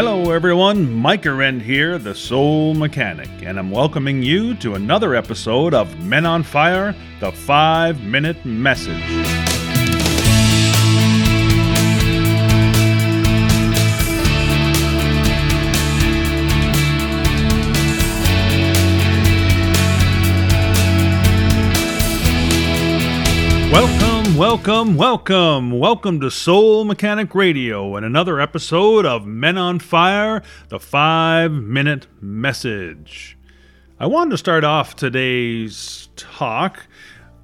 Hello, everyone. Mike Arend here, the Soul Mechanic, and I'm welcoming you to another episode of Men on Fire The Five Minute Message. Welcome, welcome, welcome. Welcome to Soul Mechanic Radio and another episode of Men on Fire, the five minute message. I wanted to start off today's talk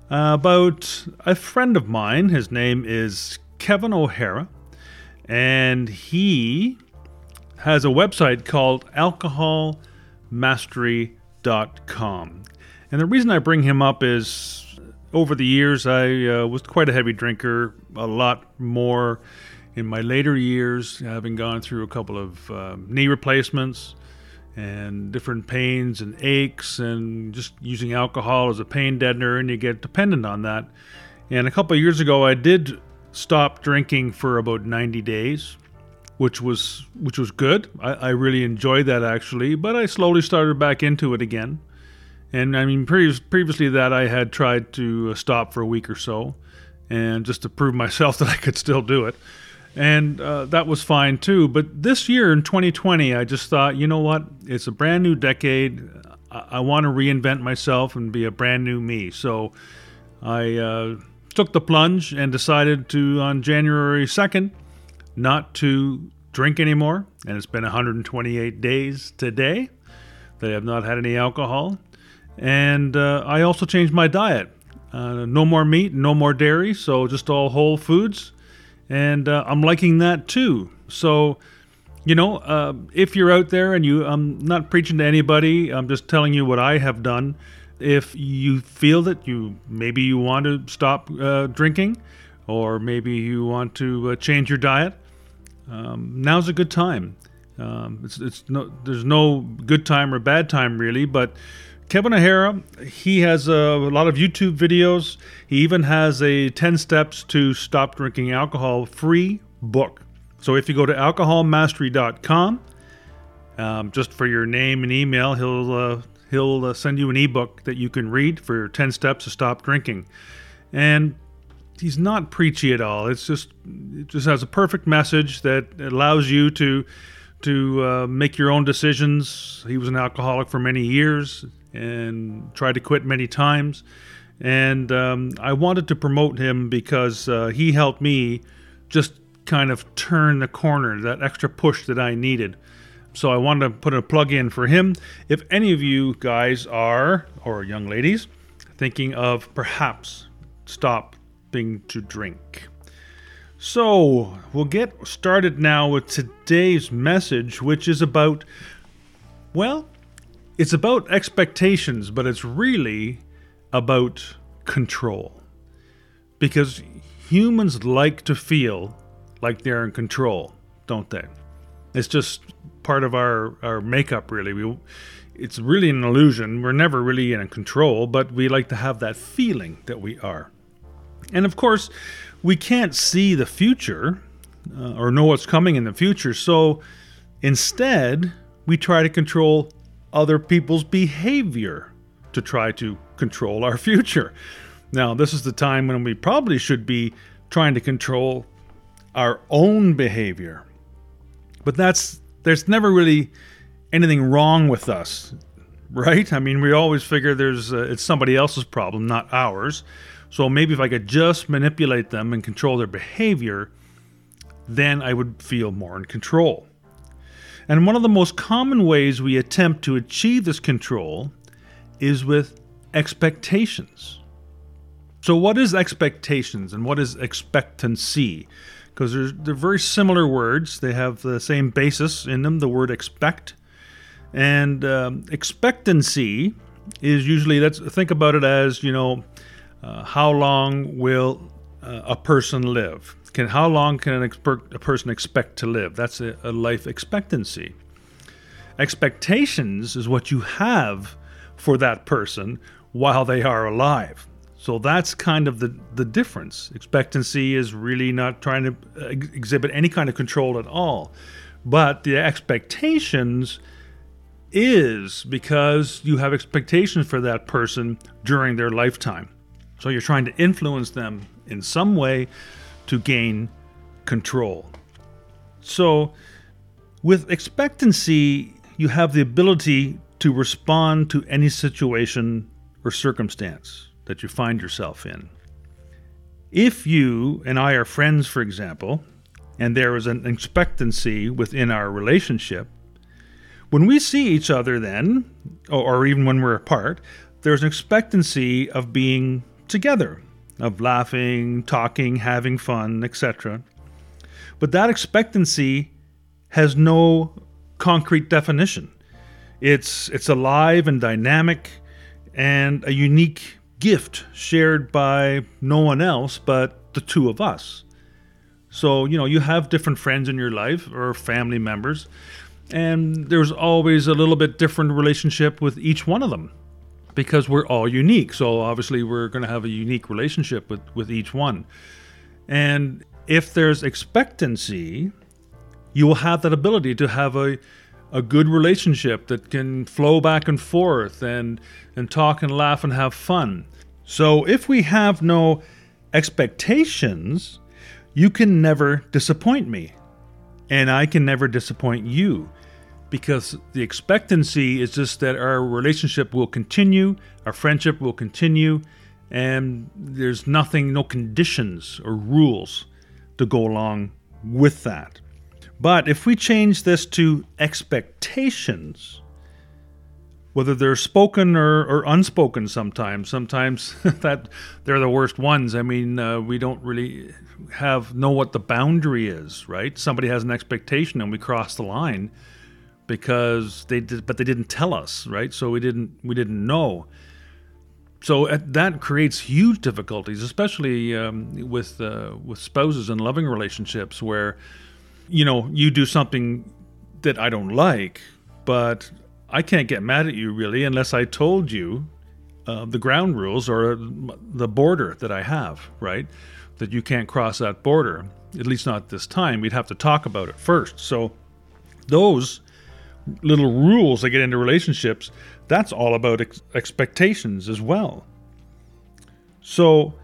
uh, about a friend of mine. His name is Kevin O'Hara, and he has a website called alcoholmastery.com. And the reason I bring him up is over the years, I uh, was quite a heavy drinker, a lot more in my later years, having gone through a couple of uh, knee replacements and different pains and aches, and just using alcohol as a pain deadener, and you get dependent on that. And a couple of years ago, I did stop drinking for about 90 days, which was which was good. I, I really enjoyed that actually, but I slowly started back into it again. And I mean, previous, previously that I had tried to uh, stop for a week or so, and just to prove myself that I could still do it. And uh, that was fine too. But this year in 2020, I just thought, you know what? It's a brand new decade. I, I want to reinvent myself and be a brand new me. So I uh, took the plunge and decided to, on January 2nd, not to drink anymore. And it's been 128 days today that I have not had any alcohol. And uh, I also changed my diet. Uh, no more meat, no more dairy, so just all whole foods. And uh, I'm liking that too. So, you know, uh, if you're out there and you, I'm not preaching to anybody, I'm just telling you what I have done. If you feel that you maybe you want to stop uh, drinking, or maybe you want to uh, change your diet, um, now's a good time. Um, it's, it's no, there's no good time or bad time really, but Kevin O'Hara, he has a, a, lot of YouTube videos. He even has a 10 steps to stop drinking alcohol free book. So if you go to alcoholmastery.com, um, just for your name and email, he'll uh, he'll uh, send you an ebook that you can read for 10 steps to stop drinking. And he's not preachy at all. It's just it just has a perfect message that allows you to to uh, make your own decisions. He was an alcoholic for many years and tried to quit many times. And um, I wanted to promote him because uh, he helped me just kind of turn the corner, that extra push that I needed. So I wanted to put a plug in for him. If any of you guys are, or young ladies, thinking of perhaps stopping to drink. So we'll get started now with today's message, which is about, well, it's about expectations, but it's really about control. Because humans like to feel like they're in control, don't they? It's just part of our, our makeup, really. We, it's really an illusion. We're never really in control, but we like to have that feeling that we are. And of course, we can't see the future uh, or know what's coming in the future. So instead, we try to control other people's behavior to try to control our future. Now, this is the time when we probably should be trying to control our own behavior. But that's there's never really anything wrong with us, right? I mean, we always figure there's uh, it's somebody else's problem, not ours. So maybe if I could just manipulate them and control their behavior, then I would feel more in control. And one of the most common ways we attempt to achieve this control is with expectations. So, what is expectations and what is expectancy? Because they're they're very similar words, they have the same basis in them, the word expect. And um, expectancy is usually, let's think about it as, you know, uh, how long will uh, a person live? Can how long can an expert, a person expect to live? That's a, a life expectancy. Expectations is what you have for that person while they are alive. So that's kind of the, the difference. Expectancy is really not trying to uh, exhibit any kind of control at all. But the expectations is because you have expectations for that person during their lifetime. So you're trying to influence them in some way to gain control. So with expectancy, you have the ability to respond to any situation or circumstance that you find yourself in. If you and I are friends, for example, and there is an expectancy within our relationship, when we see each other, then, or even when we're apart, there's an expectancy of being together, of laughing, talking, having fun, etc. But that expectancy has no concrete definition. It's it's alive and dynamic and a unique gift shared by no one else but the two of us. So, you know, you have different friends in your life or family members, and there's always a little bit different relationship with each one of them because we're all unique. So, obviously, we're going to have a unique relationship with, with each one. And if there's expectancy, you will have that ability to have a a good relationship that can flow back and forth and and talk and laugh and have fun. So if we have no expectations, you can never disappoint me. And I can never disappoint you because the expectancy is just that our relationship will continue, our friendship will continue, and there's nothing, no conditions or rules to go along with that. But if we change this to expectations, whether they're spoken or, or unspoken sometimes, sometimes that they're the worst ones. I mean, uh, we don't really have know what the boundary is, right? Somebody has an expectation and we cross the line because they did, but they didn't tell us, right? So we didn't we didn't know. So uh, that creates huge difficulties, especially um, with uh, with spouses and loving relationships where you know, you do something that I don't like, but I can't get mad at you really unless I told you uh, the ground rules or the border that I have, right? That you can't cross that border, at least not this time. We'd have to talk about it first. So, those little rules that get into relationships, that's all about ex- expectations as well. So,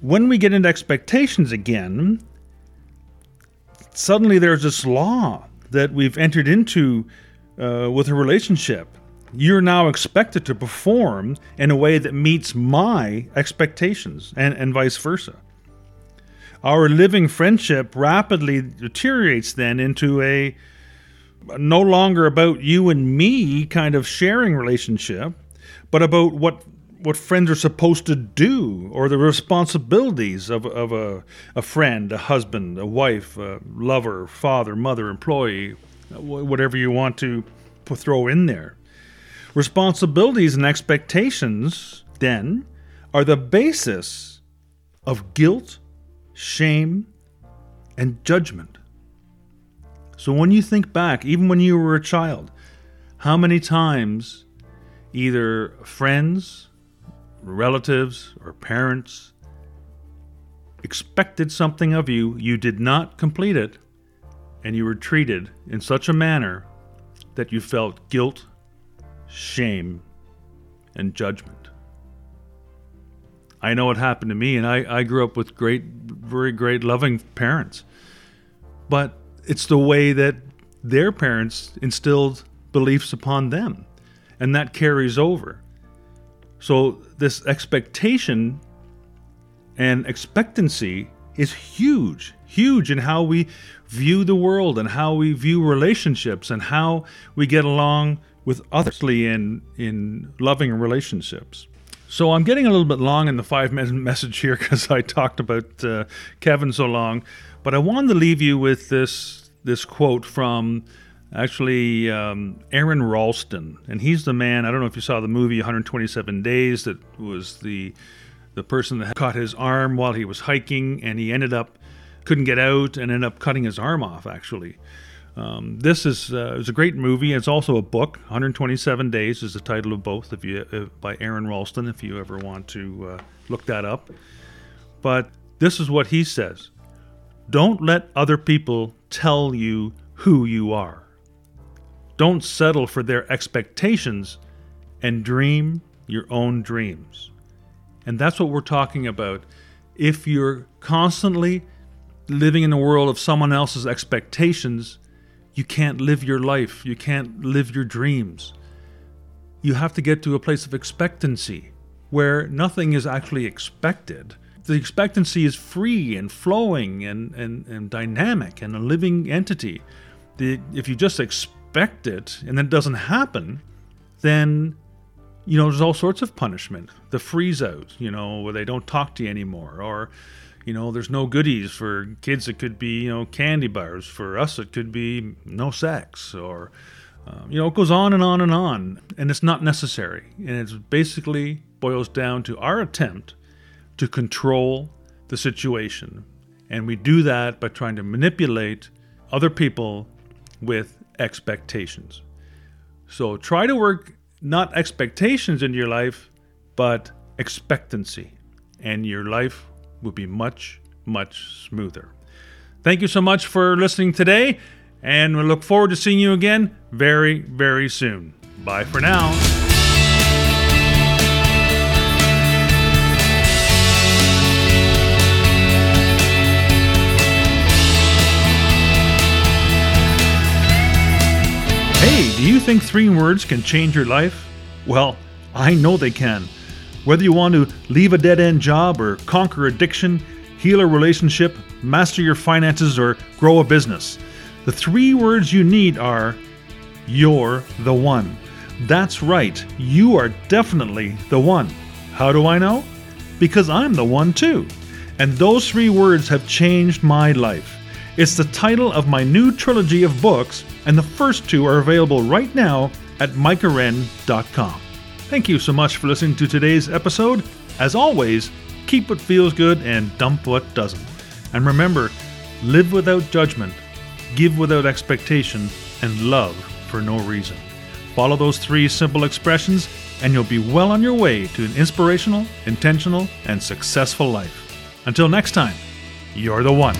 when we get into expectations again, suddenly there's this law that we've entered into uh, with a relationship. You're now expected to perform in a way that meets my expectations, and, and vice versa. Our living friendship rapidly deteriorates then into a no longer about you and me kind of sharing relationship, but about what what friends are supposed to do or the responsibilities of, of a, a friend, a husband, a wife, a lover, father, mother, employee, whatever you want to throw in there. Responsibilities and expectations, then, are the basis of guilt, shame, and judgment. So when you think back, even when you were a child, how many times either friends, relatives or parents expected something of you, you did not complete it, and you were treated in such a manner that you felt guilt, shame, and judgment. I know it happened to me, and I, I grew up with great, very great, loving parents. But it's the way that their parents instilled beliefs upon them, and that carries over. So, this expectation and expectancy is huge, huge in how we view the world and how we view relationships and how we get along with others in, in loving relationships. So I'm getting a little bit long in the five minute message here because I talked about uh, Kevin so long, but I wanted to leave you with this this quote from actually um, Aron Ralston, and he's the man. I don't know if you saw the movie 127 Days. That was the the person that caught his arm while he was hiking, and he ended up couldn't get out and ended up cutting his arm off. Actually, um, this is uh, it's a great movie. It's also a book. 127 Days is the title of both. If you uh, by Aron Ralston, if you ever want to uh, look that up. But this is what he says: Don't let other people tell you who you are. Don't settle for their expectations and dream your own dreams. And that's what we're talking about. If you're constantly living in the world of someone else's expectations, you can't live your life. You can't live your dreams. You have to get to a place of expectancy where nothing is actually expected. The expectancy is free and flowing and, and, and dynamic and a living entity. The, if you just expect it and then it doesn't happen, then you know there's all sorts of punishment. The freeze out, you know, where they don't talk to you anymore, or you know, there's no goodies for kids. It could be you know candy bars. For us, it could be no sex, or um, you know, it goes on and on and on, and it's not necessary. And it basically boils down to our attempt to control the situation, and we do that by trying to manipulate other people with expectations. So try to work not expectations in your life, but expectancy, and your life will be much, much smoother. Thank you so much for listening today, and we look forward to seeing you again very, very soon. Bye for now. Hey, do you think three words can change your life? Well, I know they can. Whether you want to leave a dead end job or conquer addiction, heal a relationship, master your finances, or grow a business, the three words you need are You're the one. That's right, you are definitely the one. How do I know? Because I'm the one too. And those three words have changed my life. It's the title of my new trilogy of books, and the first two are available right now at mikearend.com. Thank you so much for listening to today's episode. As always, keep what feels good and dump what doesn't. And remember, live without judgment, give without expectation, and love for no reason. Follow those three simple expressions, and you'll be well on your way to an inspirational, intentional, and successful life. Until next time, you're the one.